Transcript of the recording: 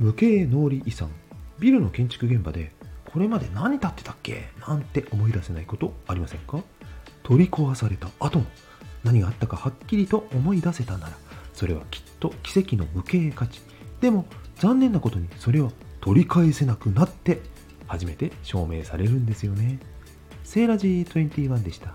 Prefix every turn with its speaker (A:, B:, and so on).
A: 無形農林遺産。ビルの建築現場でこれまで何建ってたっけ？なんて思い出せないことありませんか？取り壊された後も何があったかはっきりと思い出せたならそれはきっと奇跡の無形価値。でも残念なことにそれは取り返せなくなって初めて証明されるんですよね。セーラジー21でした。